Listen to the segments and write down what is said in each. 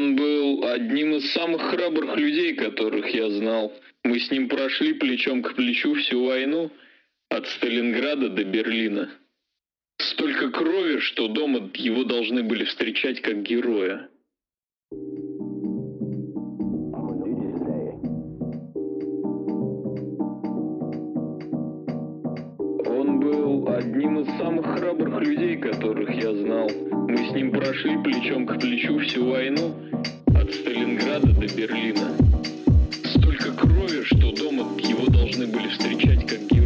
Он был одним из самых храбрых людей, которых я знал. Мы с ним прошли плечом к плечу всю войну, от Сталинграда до Берлина. Столько крови, что дома его должны были встречать как героя. людей, которых я знал. Мы с ним прошли плечом к плечу всю войну, от Сталинграда до Берлина. Столько крови, что дома его должны были встречать как героя.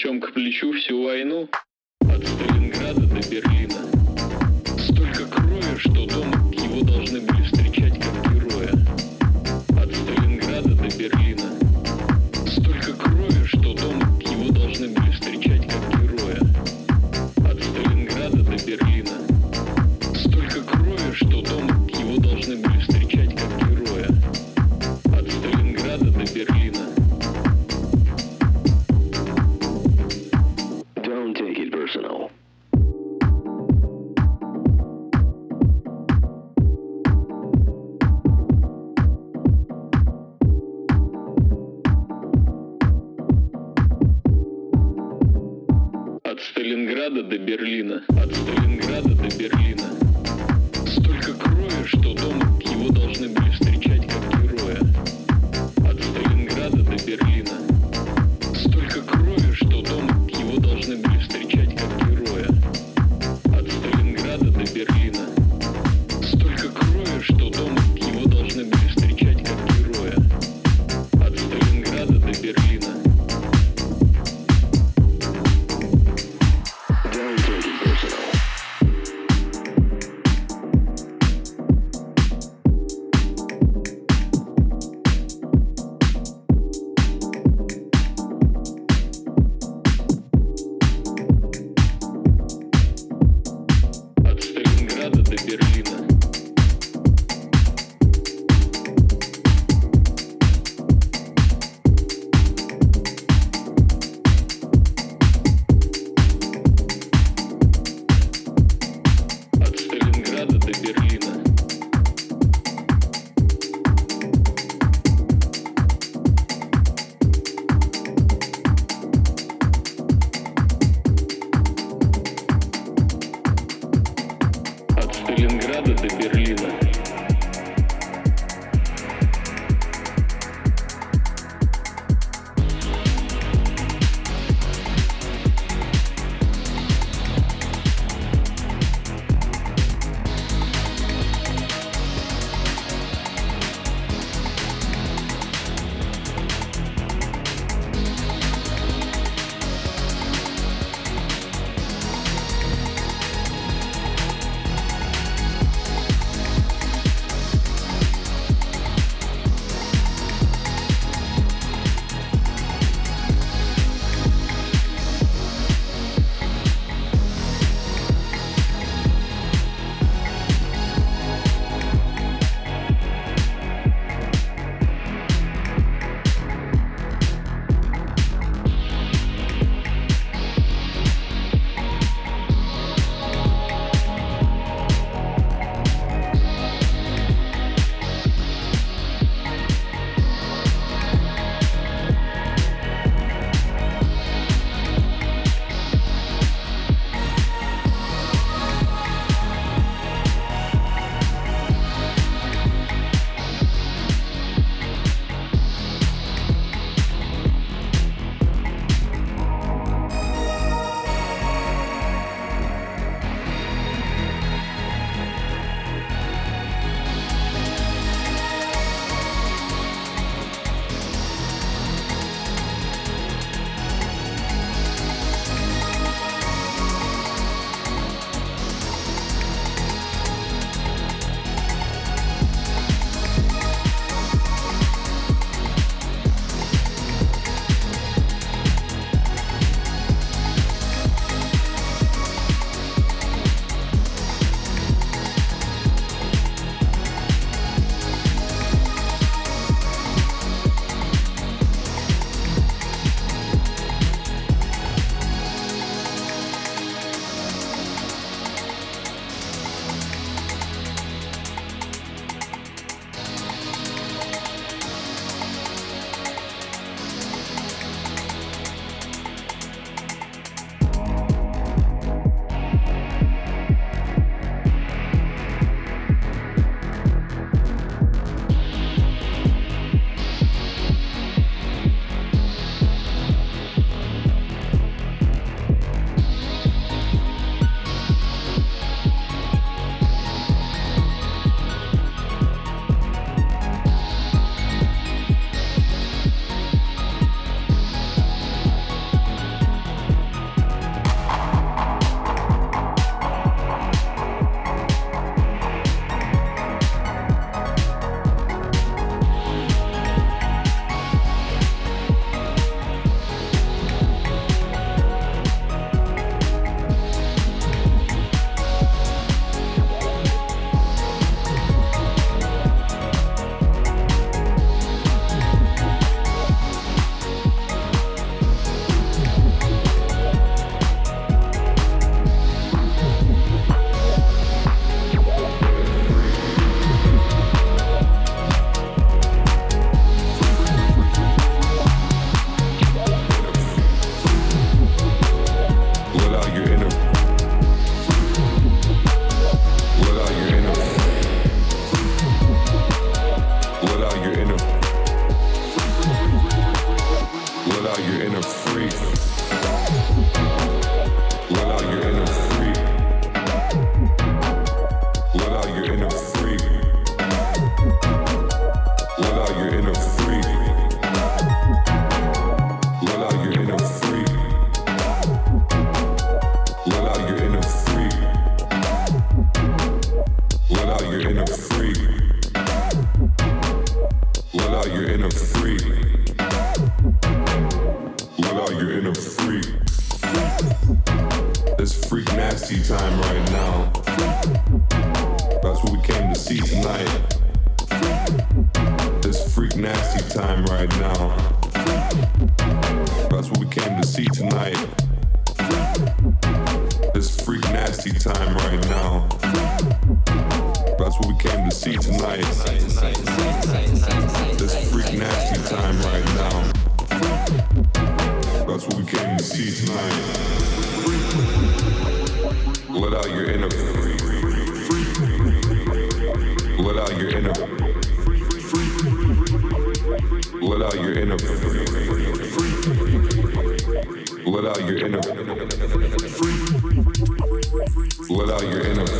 плечом к плечу Let out your inner.